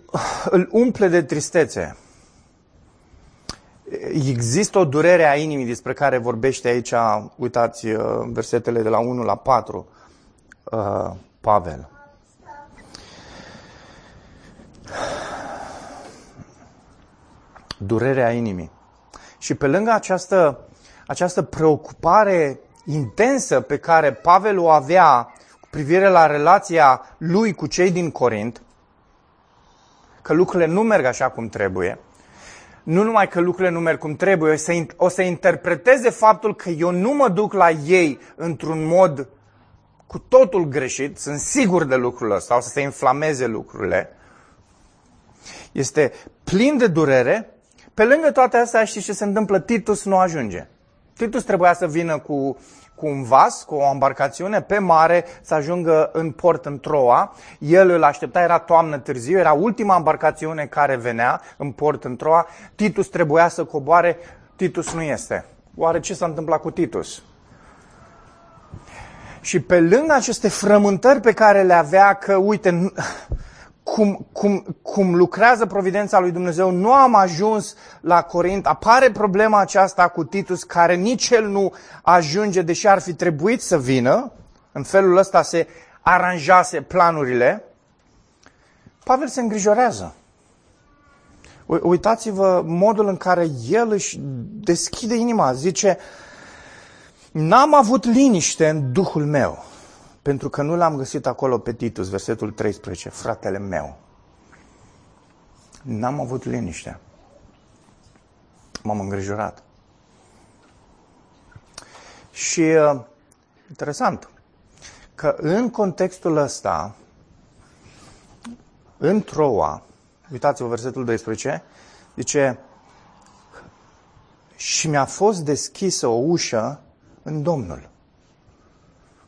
îl umple de tristețe. Există o durere a inimii despre care vorbește aici, uitați, uh, versetele de la 1 la 4, uh, Pavel. Durerea inimii. Și pe lângă această, această preocupare intensă pe care Pavel o avea cu privire la relația lui cu cei din Corint, că lucrurile nu merg așa cum trebuie, nu numai că lucrurile nu merg cum trebuie, o să, o să interpreteze faptul că eu nu mă duc la ei într-un mod cu totul greșit, sunt sigur de lucrul ăsta, o să se inflameze lucrurile. Este plin de durere. Pe lângă toate astea, știți ce se întâmplă? Titus nu ajunge. Titus trebuia să vină cu cu un vas, cu o embarcațiune pe mare să ajungă în port în Troa. El îl aștepta, era toamnă târziu, era ultima embarcațiune care venea în port în Troa. Titus trebuia să coboare, Titus nu este. Oare ce s-a întâmplat cu Titus? Și pe lângă aceste frământări pe care le avea că, uite, cum, cum, cum lucrează providența lui Dumnezeu, nu am ajuns la Corint, apare problema aceasta cu Titus, care nici el nu ajunge, deși ar fi trebuit să vină, în felul ăsta se aranjase planurile, Pavel se îngrijorează. Uitați-vă modul în care el își deschide inima, zice, n-am avut liniște în Duhul meu pentru că nu l-am găsit acolo pe Titus, versetul 13, fratele meu. N-am avut liniște. M-am îngrijorat. Și uh, interesant că în contextul ăsta, în Troa, uitați-vă versetul 12, zice, și mi-a fost deschisă o ușă în Domnul.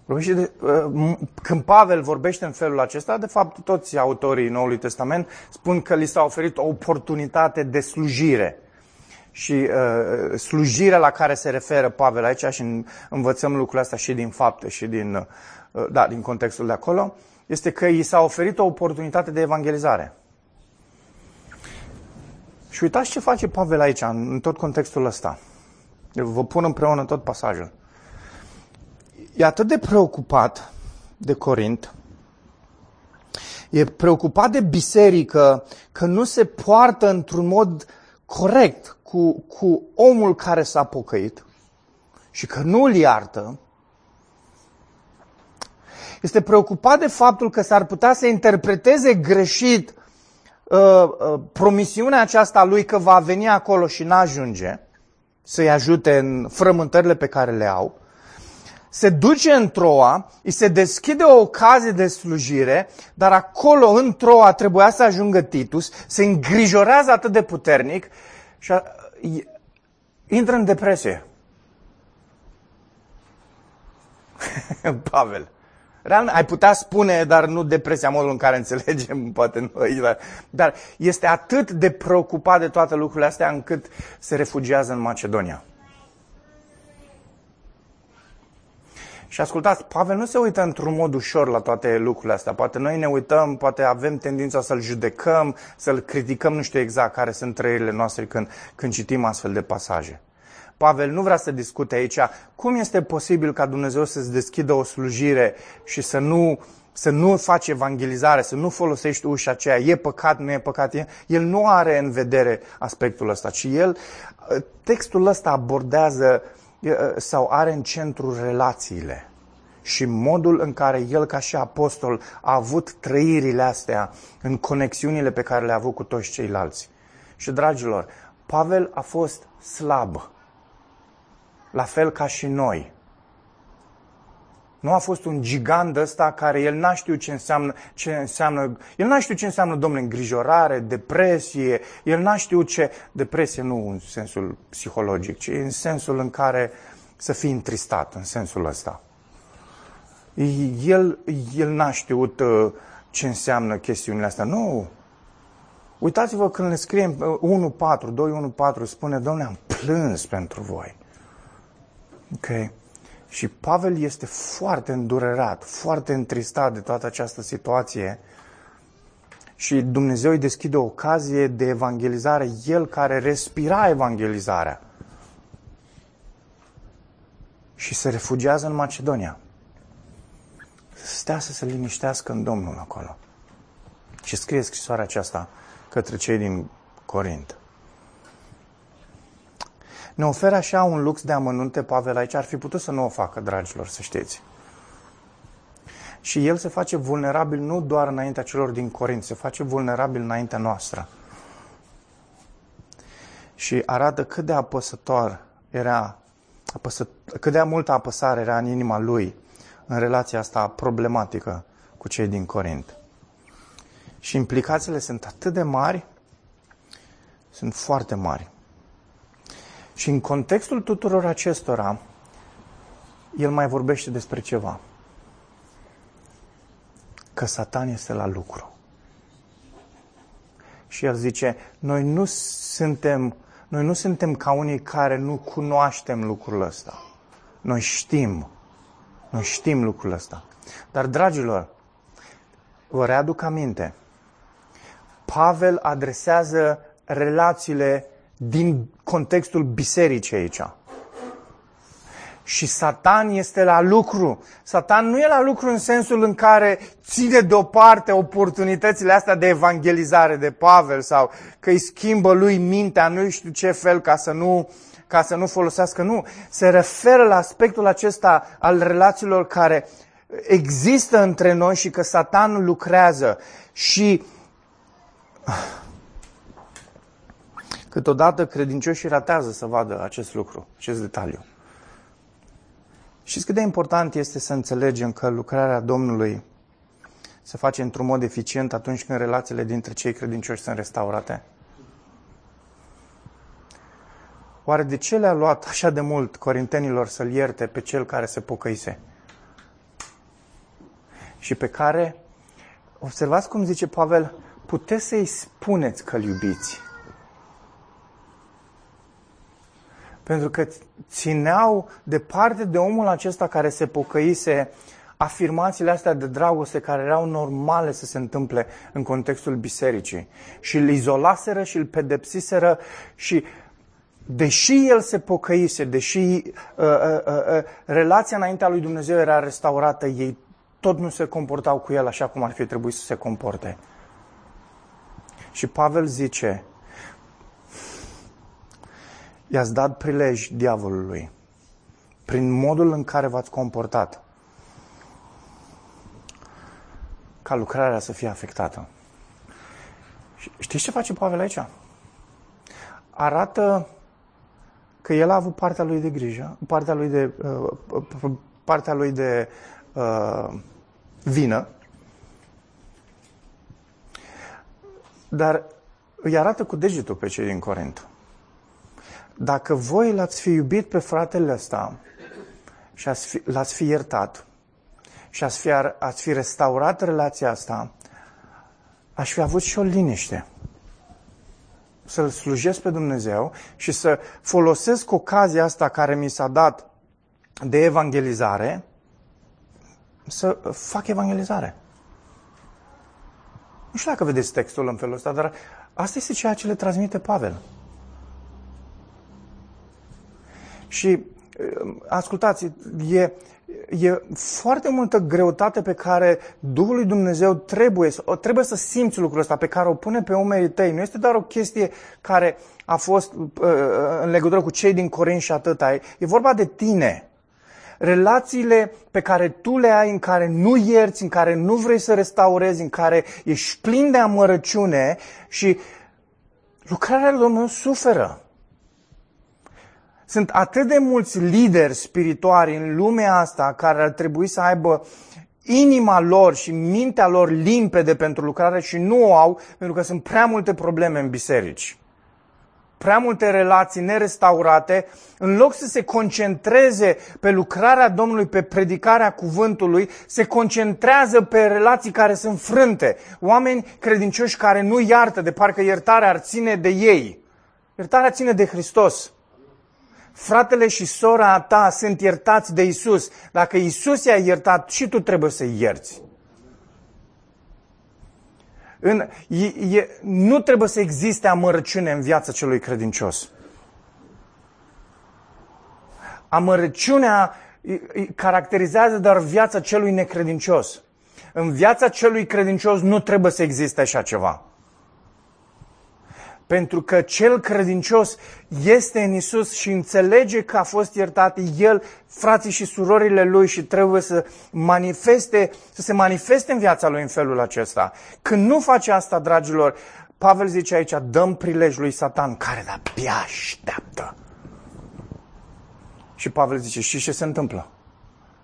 Vorbește de, uh, când Pavel vorbește în felul acesta, de fapt toți autorii Noului Testament spun că li s-a oferit o oportunitate de slujire. Și uh, slujirea la care se referă Pavel aici și învățăm lucrul ăsta și din fapte și din, uh, da, din contextul de acolo, este că i s-a oferit o oportunitate de evangelizare. Și uitați ce face Pavel aici, în, în tot contextul ăsta. Vă pun împreună tot pasajul e atât de preocupat de Corint, e preocupat de biserică că nu se poartă într-un mod corect cu, cu omul care s-a pocăit și că nu îl iartă, este preocupat de faptul că s-ar putea să interpreteze greșit uh, uh, promisiunea aceasta lui că va veni acolo și n-ajunge să-i ajute în frământările pe care le au se duce în Troa, îi se deschide o ocazie de slujire, dar acolo, în Troa, trebuia să ajungă Titus, se îngrijorează atât de puternic și a, intră în depresie. Pavel. Real, ai putea spune, dar nu depresia modul în care înțelegem, poate noi, dar, dar este atât de preocupat de toate lucrurile astea încât se refugiază în Macedonia. Și ascultați, Pavel nu se uită într-un mod ușor la toate lucrurile astea. Poate noi ne uităm, poate avem tendința să-l judecăm, să-l criticăm, nu știu exact care sunt trăirile noastre când, când citim astfel de pasaje. Pavel nu vrea să discute aici cum este posibil ca Dumnezeu să-ți deschidă o slujire și să nu, să nu faci evangelizare, să nu folosești ușa aceea, e păcat, nu e păcat. El nu are în vedere aspectul ăsta, ci el, textul ăsta abordează sau are în centru relațiile și modul în care el ca și apostol a avut trăirile astea în conexiunile pe care le-a avut cu toți ceilalți. Și dragilor, Pavel a fost slab la fel ca și noi. Nu a fost un gigant ăsta care el n-a știut ce înseamnă, ce înseamnă, el n-a știut ce înseamnă, domnule, îngrijorare, depresie, el n-a știut ce, depresie nu în sensul psihologic, ci în sensul în care să fii întristat, în sensul ăsta. El, el n-a știut uh, ce înseamnă chestiunile astea. Nu. Uitați-vă când le scriem 1.4, 2.1.4, spune, domnule, am plâns pentru voi. Ok? Și Pavel este foarte îndurerat, foarte întristat de toată această situație și Dumnezeu îi deschide o ocazie de evangelizare, el care respira evangelizarea. Și se refugiază în Macedonia. Să stea să se liniștească în Domnul acolo. Și scrie scrisoarea aceasta către cei din Corint ne oferă așa un lux de amănunte, Pavel aici ar fi putut să nu o facă, dragilor, să știți. Și el se face vulnerabil nu doar înaintea celor din Corint, se face vulnerabil înaintea noastră. Și arată cât de apăsător era, apăsă, cât de multă apăsare era în inima lui în relația asta problematică cu cei din Corint. Și implicațiile sunt atât de mari, sunt foarte mari. Și în contextul tuturor acestora, el mai vorbește despre ceva. Că Satan este la lucru. Și el zice, noi nu suntem, noi nu suntem ca unii care nu cunoaștem lucrul ăsta. Noi știm. Noi știm lucrul ăsta. Dar, dragilor, vă readuc aminte. Pavel adresează relațiile din contextul bisericii aici. Și Satan este la lucru. Satan nu e la lucru în sensul în care ține deoparte oportunitățile astea de evangelizare de Pavel sau că îi schimbă lui mintea, nu știu ce fel ca să nu, ca să nu folosească. Nu. Se referă la aspectul acesta al relațiilor care există între noi și că Satan lucrează. Și Câteodată credincioșii ratează să vadă acest lucru, acest detaliu. Și cât de important este să înțelegem că lucrarea Domnului se face într-un mod eficient atunci când relațiile dintre cei credincioși sunt restaurate? Oare de ce le-a luat așa de mult corintenilor să-l ierte pe cel care se pocăise? Și pe care, observați cum zice Pavel, puteți să-i spuneți că-l iubiți. Pentru că țineau departe de omul acesta care se pocăise afirmațiile astea de dragoste care erau normale să se întâmple în contextul bisericii. Și îl izolaseră și îl pedepsiseră și deși el se pocăise, deși uh, uh, uh, uh, relația înaintea lui Dumnezeu era restaurată, ei tot nu se comportau cu el așa cum ar fi trebuit să se comporte. Și Pavel zice, i-ați dat prilej diavolului prin modul în care v-ați comportat ca lucrarea să fie afectată. Știți ce face Pavel aici? Arată că el a avut partea lui de grijă, partea lui de uh, partea lui de uh, vină, dar îi arată cu degetul pe cei din Corint. Dacă voi l-ați fi iubit pe fratele ăsta și ați fi, l-ați fi iertat și ați fi, ați fi restaurat relația asta, aș fi avut și o liniște. Să-L slujesc pe Dumnezeu și să folosesc ocazia asta care mi s-a dat de evangelizare să fac evangelizare. Nu știu dacă vedeți textul în felul ăsta, dar asta este ceea ce le transmite Pavel. Și ascultați, e, e foarte multă greutate pe care Duhul lui Dumnezeu trebuie, trebuie să simți lucrul ăsta, pe care o pune pe umerii tăi. Nu este doar o chestie care a fost uh, în legătură cu cei din Corint și atâta. E vorba de tine relațiile pe care tu le ai, în care nu ierți, în care nu vrei să restaurezi, în care ești plin de amărăciune și lucrarea lui Dumnezeu suferă. Sunt atât de mulți lideri spirituali în lumea asta care ar trebui să aibă inima lor și mintea lor limpede pentru lucrare și nu o au pentru că sunt prea multe probleme în biserici prea multe relații nerestaurate, în loc să se concentreze pe lucrarea Domnului, pe predicarea cuvântului, se concentrează pe relații care sunt frânte. Oameni credincioși care nu iartă, de parcă iertarea ar ține de ei. Iertarea ține de Hristos. Fratele și sora ta sunt iertați de Isus. Dacă Isus i-a iertat, și tu trebuie să ierți. În, e, e, nu trebuie să existe amărăciune în viața celui credincios. Amărăciunea caracterizează doar viața celui necredincios. În viața celui credincios nu trebuie să existe așa ceva. Pentru că cel credincios este în Isus și înțelege că a fost iertat el, frații și surorile lui și trebuie să manifeste, să se manifeste în viața lui în felul acesta. Când nu face asta, dragilor, Pavel zice aici, dăm prilej lui Satan, care de-abia așteaptă. Și Pavel zice, și ce se întâmplă?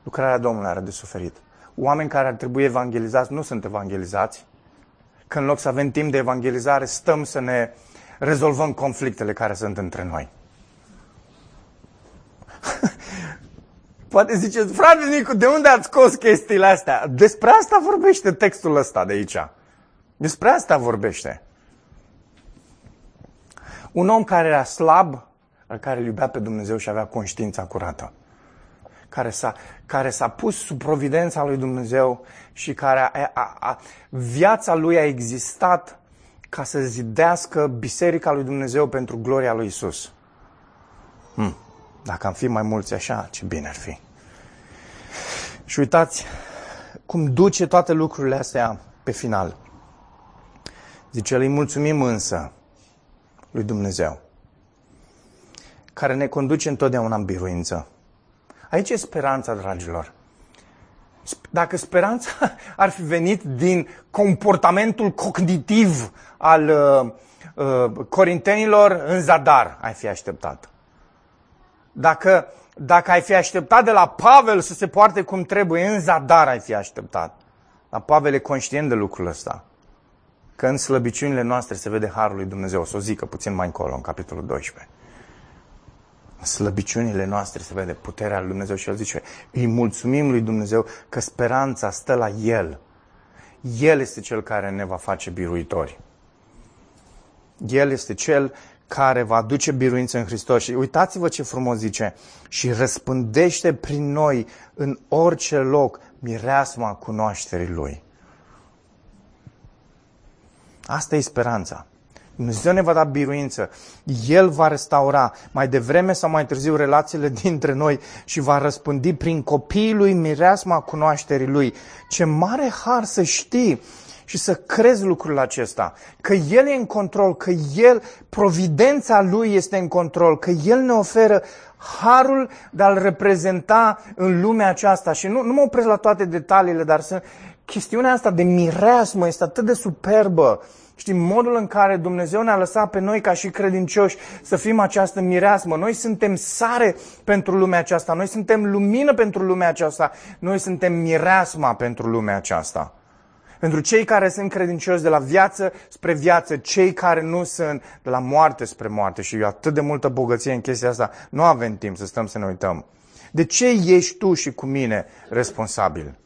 Lucrarea Domnului are de suferit. Oameni care ar trebui evangelizați nu sunt evangelizați. Că în loc să avem timp de evangelizare, stăm să ne rezolvăm conflictele care sunt între noi. Poate ziceți, frate Nicu, de unde ați scos chestiile astea? Despre asta vorbește textul ăsta de aici. Despre asta vorbește. Un om care era slab, care îl iubea pe Dumnezeu și avea conștiința curată. Care s-a, care s-a pus sub providența lui Dumnezeu și care a, a, a, viața lui a existat ca să zidească Biserica lui Dumnezeu pentru gloria lui Isus. Hmm. Dacă am fi mai mulți așa, ce bine ar fi. Și uitați cum duce toate lucrurile astea pe final. Zice, îi mulțumim însă lui Dumnezeu, care ne conduce întotdeauna în biruință. Aici e speranța, dragilor. Dacă speranța ar fi venit din comportamentul cognitiv al uh, uh, corintenilor, în zadar ai fi așteptat. Dacă, dacă ai fi așteptat de la Pavel să se poarte cum trebuie, în zadar ai fi așteptat. Dar Pavel e conștient de lucrul ăsta. Că în slăbiciunile noastre se vede Harul lui Dumnezeu. O să o zică puțin mai încolo, în capitolul 12 slăbiciunile noastre se vede puterea lui Dumnezeu și El zice, îi mulțumim lui Dumnezeu că speranța stă la El. El este Cel care ne va face biruitori. El este Cel care va aduce biruință în Hristos. Și uitați-vă ce frumos zice. Și răspândește prin noi în orice loc mireasma cunoașterii Lui. Asta e speranța. Dumnezeu ne va da biruință. El va restaura mai devreme sau mai târziu relațiile dintre noi și va răspândi prin copiii lui mireasma cunoașterii lui. Ce mare har să știi și să crezi lucrul acesta, că El e în control, că El, providența Lui este în control, că El ne oferă harul de a-L reprezenta în lumea aceasta. Și nu, nu mă opresc la toate detaliile, dar să, chestiunea asta de mireasmă este atât de superbă. Știi, modul în care Dumnezeu ne-a lăsat pe noi ca și credincioși să fim această mireasmă. Noi suntem sare pentru lumea aceasta, noi suntem lumină pentru lumea aceasta, noi suntem mireasma pentru lumea aceasta. Pentru cei care sunt credincioși de la viață spre viață, cei care nu sunt de la moarte spre moarte și atât de multă bogăție în chestia asta, nu avem timp să stăm să ne uităm. De ce ești tu și cu mine responsabil?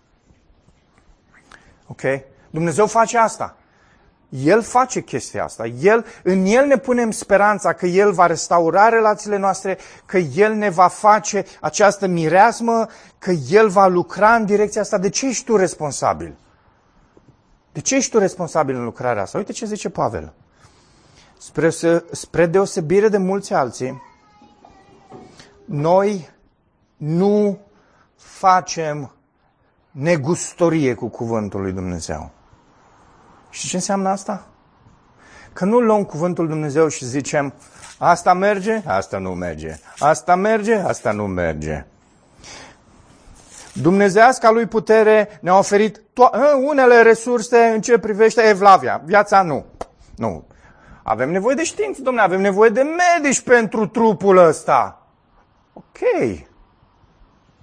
Ok? Dumnezeu face asta. El face chestia asta. El, în El ne punem speranța că El va restaura relațiile noastre, că El ne va face această mireasmă, că El va lucra în direcția asta. De ce ești tu responsabil? De ce ești tu responsabil în lucrarea asta? Uite ce zice Pavel. Spre, spre deosebire de mulți alții, noi nu facem negustorie cu cuvântul lui Dumnezeu. Și ce înseamnă asta? Că nu luăm cuvântul lui Dumnezeu și zicem, asta merge, asta nu merge, asta merge, asta nu merge. Dumnezeasca lui putere ne-a oferit to- ă, unele resurse în ce privește evlavia. Viața nu. Nu. Avem nevoie de știință, domnule, avem nevoie de medici pentru trupul ăsta. Ok.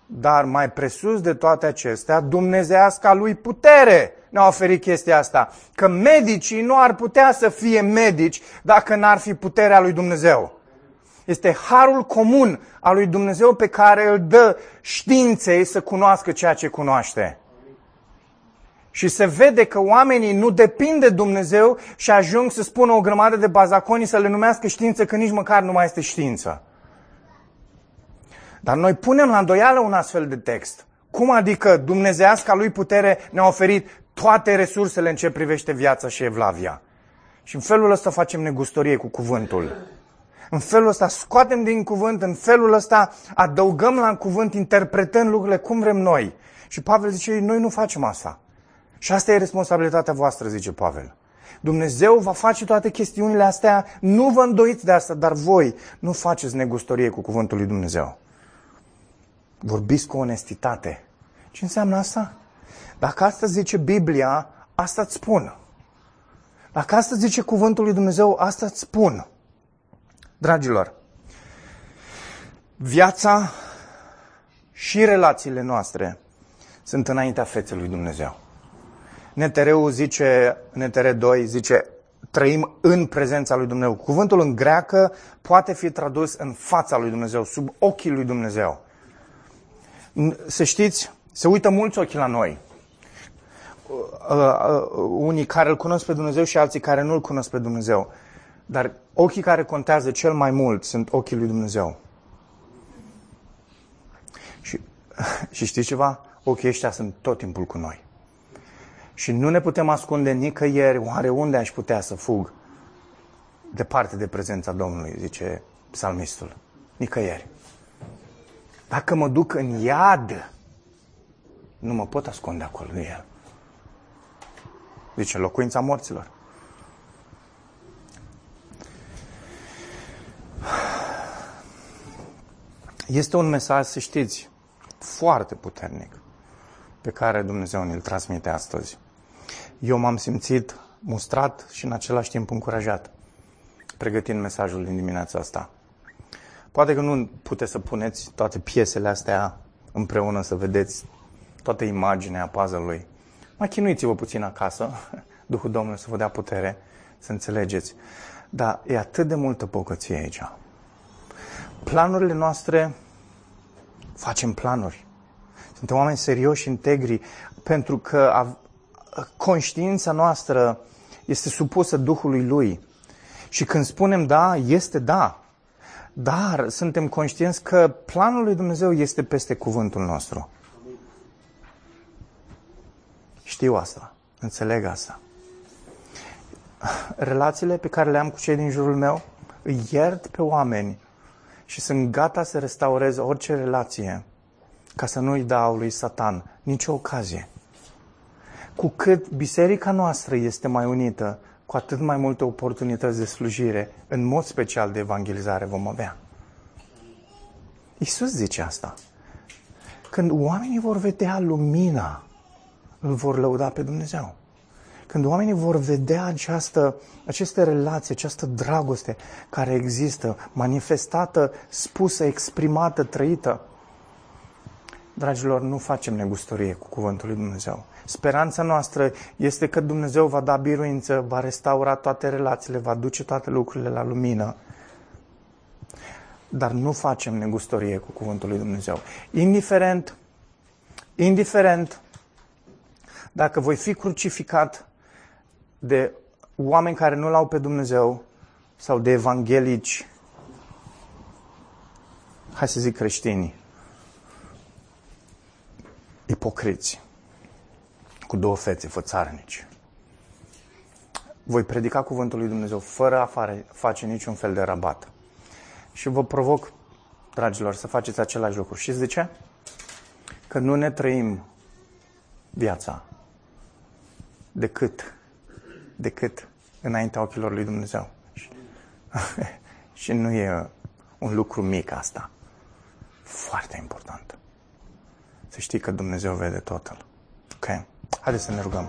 Dar mai presus de toate acestea, dumnezeasca lui putere ne-a oferit chestia asta. Că medicii nu ar putea să fie medici dacă n-ar fi puterea lui Dumnezeu. Este harul comun al lui Dumnezeu pe care îl dă științei să cunoască ceea ce cunoaște. Și se vede că oamenii nu depind de Dumnezeu și ajung să spună o grămadă de bazaconii să le numească știință, că nici măcar nu mai este știință. Dar noi punem la îndoială un astfel de text. Cum adică dumnezeasca lui putere ne-a oferit toate resursele în ce privește viața și evlavia? Și în felul ăsta facem negustorie cu cuvântul. În felul ăsta scoatem din cuvânt, în felul ăsta adăugăm la cuvânt, interpretând lucrurile cum vrem noi. Și Pavel zice, noi nu facem asta. Și asta e responsabilitatea voastră, zice Pavel. Dumnezeu va face toate chestiunile astea, nu vă îndoiți de asta, dar voi nu faceți negustorie cu cuvântul lui Dumnezeu. Vorbiți cu onestitate. Ce înseamnă asta? Dacă asta zice Biblia, asta îți spun. Dacă asta zice cuvântul lui Dumnezeu, asta îți spun. Dragilor, viața și relațiile noastre sunt înaintea feței lui Dumnezeu. NTR-ul zice, NTR 2 zice, trăim în prezența lui Dumnezeu. Cuvântul în greacă poate fi tradus în fața lui Dumnezeu, sub ochii lui Dumnezeu. Să știți, se uită mulți ochi la noi. Uh, uh, unii care îl cunosc pe Dumnezeu și alții care nu îl cunosc pe Dumnezeu. Dar ochii care contează cel mai mult sunt ochii lui Dumnezeu. Și, și știți ceva? Ochii ăștia sunt tot timpul cu noi. Și nu ne putem ascunde nicăieri, oare unde aș putea să fug? Departe de prezența Domnului, zice psalmistul. Nicăieri. Dacă mă duc în iad, nu mă pot ascunde acolo de el. Zice, locuința morților. Este un mesaj, să știți, foarte puternic pe care Dumnezeu ne-l transmite astăzi. Eu m-am simțit mustrat și în același timp încurajat pregătind mesajul din dimineața asta. Poate că nu puteți să puneți toate piesele astea împreună să vedeți toată imaginea puzzle-ului. Mai chinuiți-vă puțin acasă, Duhul Domnului să vă dea putere să înțelegeți. Dar e atât de multă bogăție aici. Planurile noastre, facem planuri. Suntem oameni serioși, integri, pentru că conștiința noastră este supusă Duhului Lui. Și când spunem da, este da. Dar suntem conștienți că planul lui Dumnezeu este peste cuvântul nostru. Știu asta, înțeleg asta. Relațiile pe care le am cu cei din jurul meu îi iert pe oameni și sunt gata să restaurez orice relație ca să nu-i dau lui Satan nicio ocazie. Cu cât biserica noastră este mai unită, cu atât mai multe oportunități de slujire, în mod special de evangelizare vom avea. Iisus zice asta. Când oamenii vor vedea lumina îl vor lăuda pe Dumnezeu. Când oamenii vor vedea această, aceste relații, această dragoste care există, manifestată, spusă, exprimată, trăită, dragilor, nu facem negustorie cu cuvântul lui Dumnezeu. Speranța noastră este că Dumnezeu va da biruință, va restaura toate relațiile, va duce toate lucrurile la lumină. Dar nu facem negustorie cu cuvântul lui Dumnezeu. Indiferent, indiferent dacă voi fi crucificat de oameni care nu l-au pe Dumnezeu sau de evanghelici, hai să zic creștini, ipocriți, cu două fețe fățarnici. Voi predica cuvântul lui Dumnezeu fără a face niciun fel de rabat. Și vă provoc, dragilor, să faceți același lucru. Și de ce? Că nu ne trăim viața decât, decât înaintea ochilor lui Dumnezeu. Și, și nu e un lucru mic asta. Foarte important. Să știi că Dumnezeu vede totul. Ok? Haideți să ne rugăm.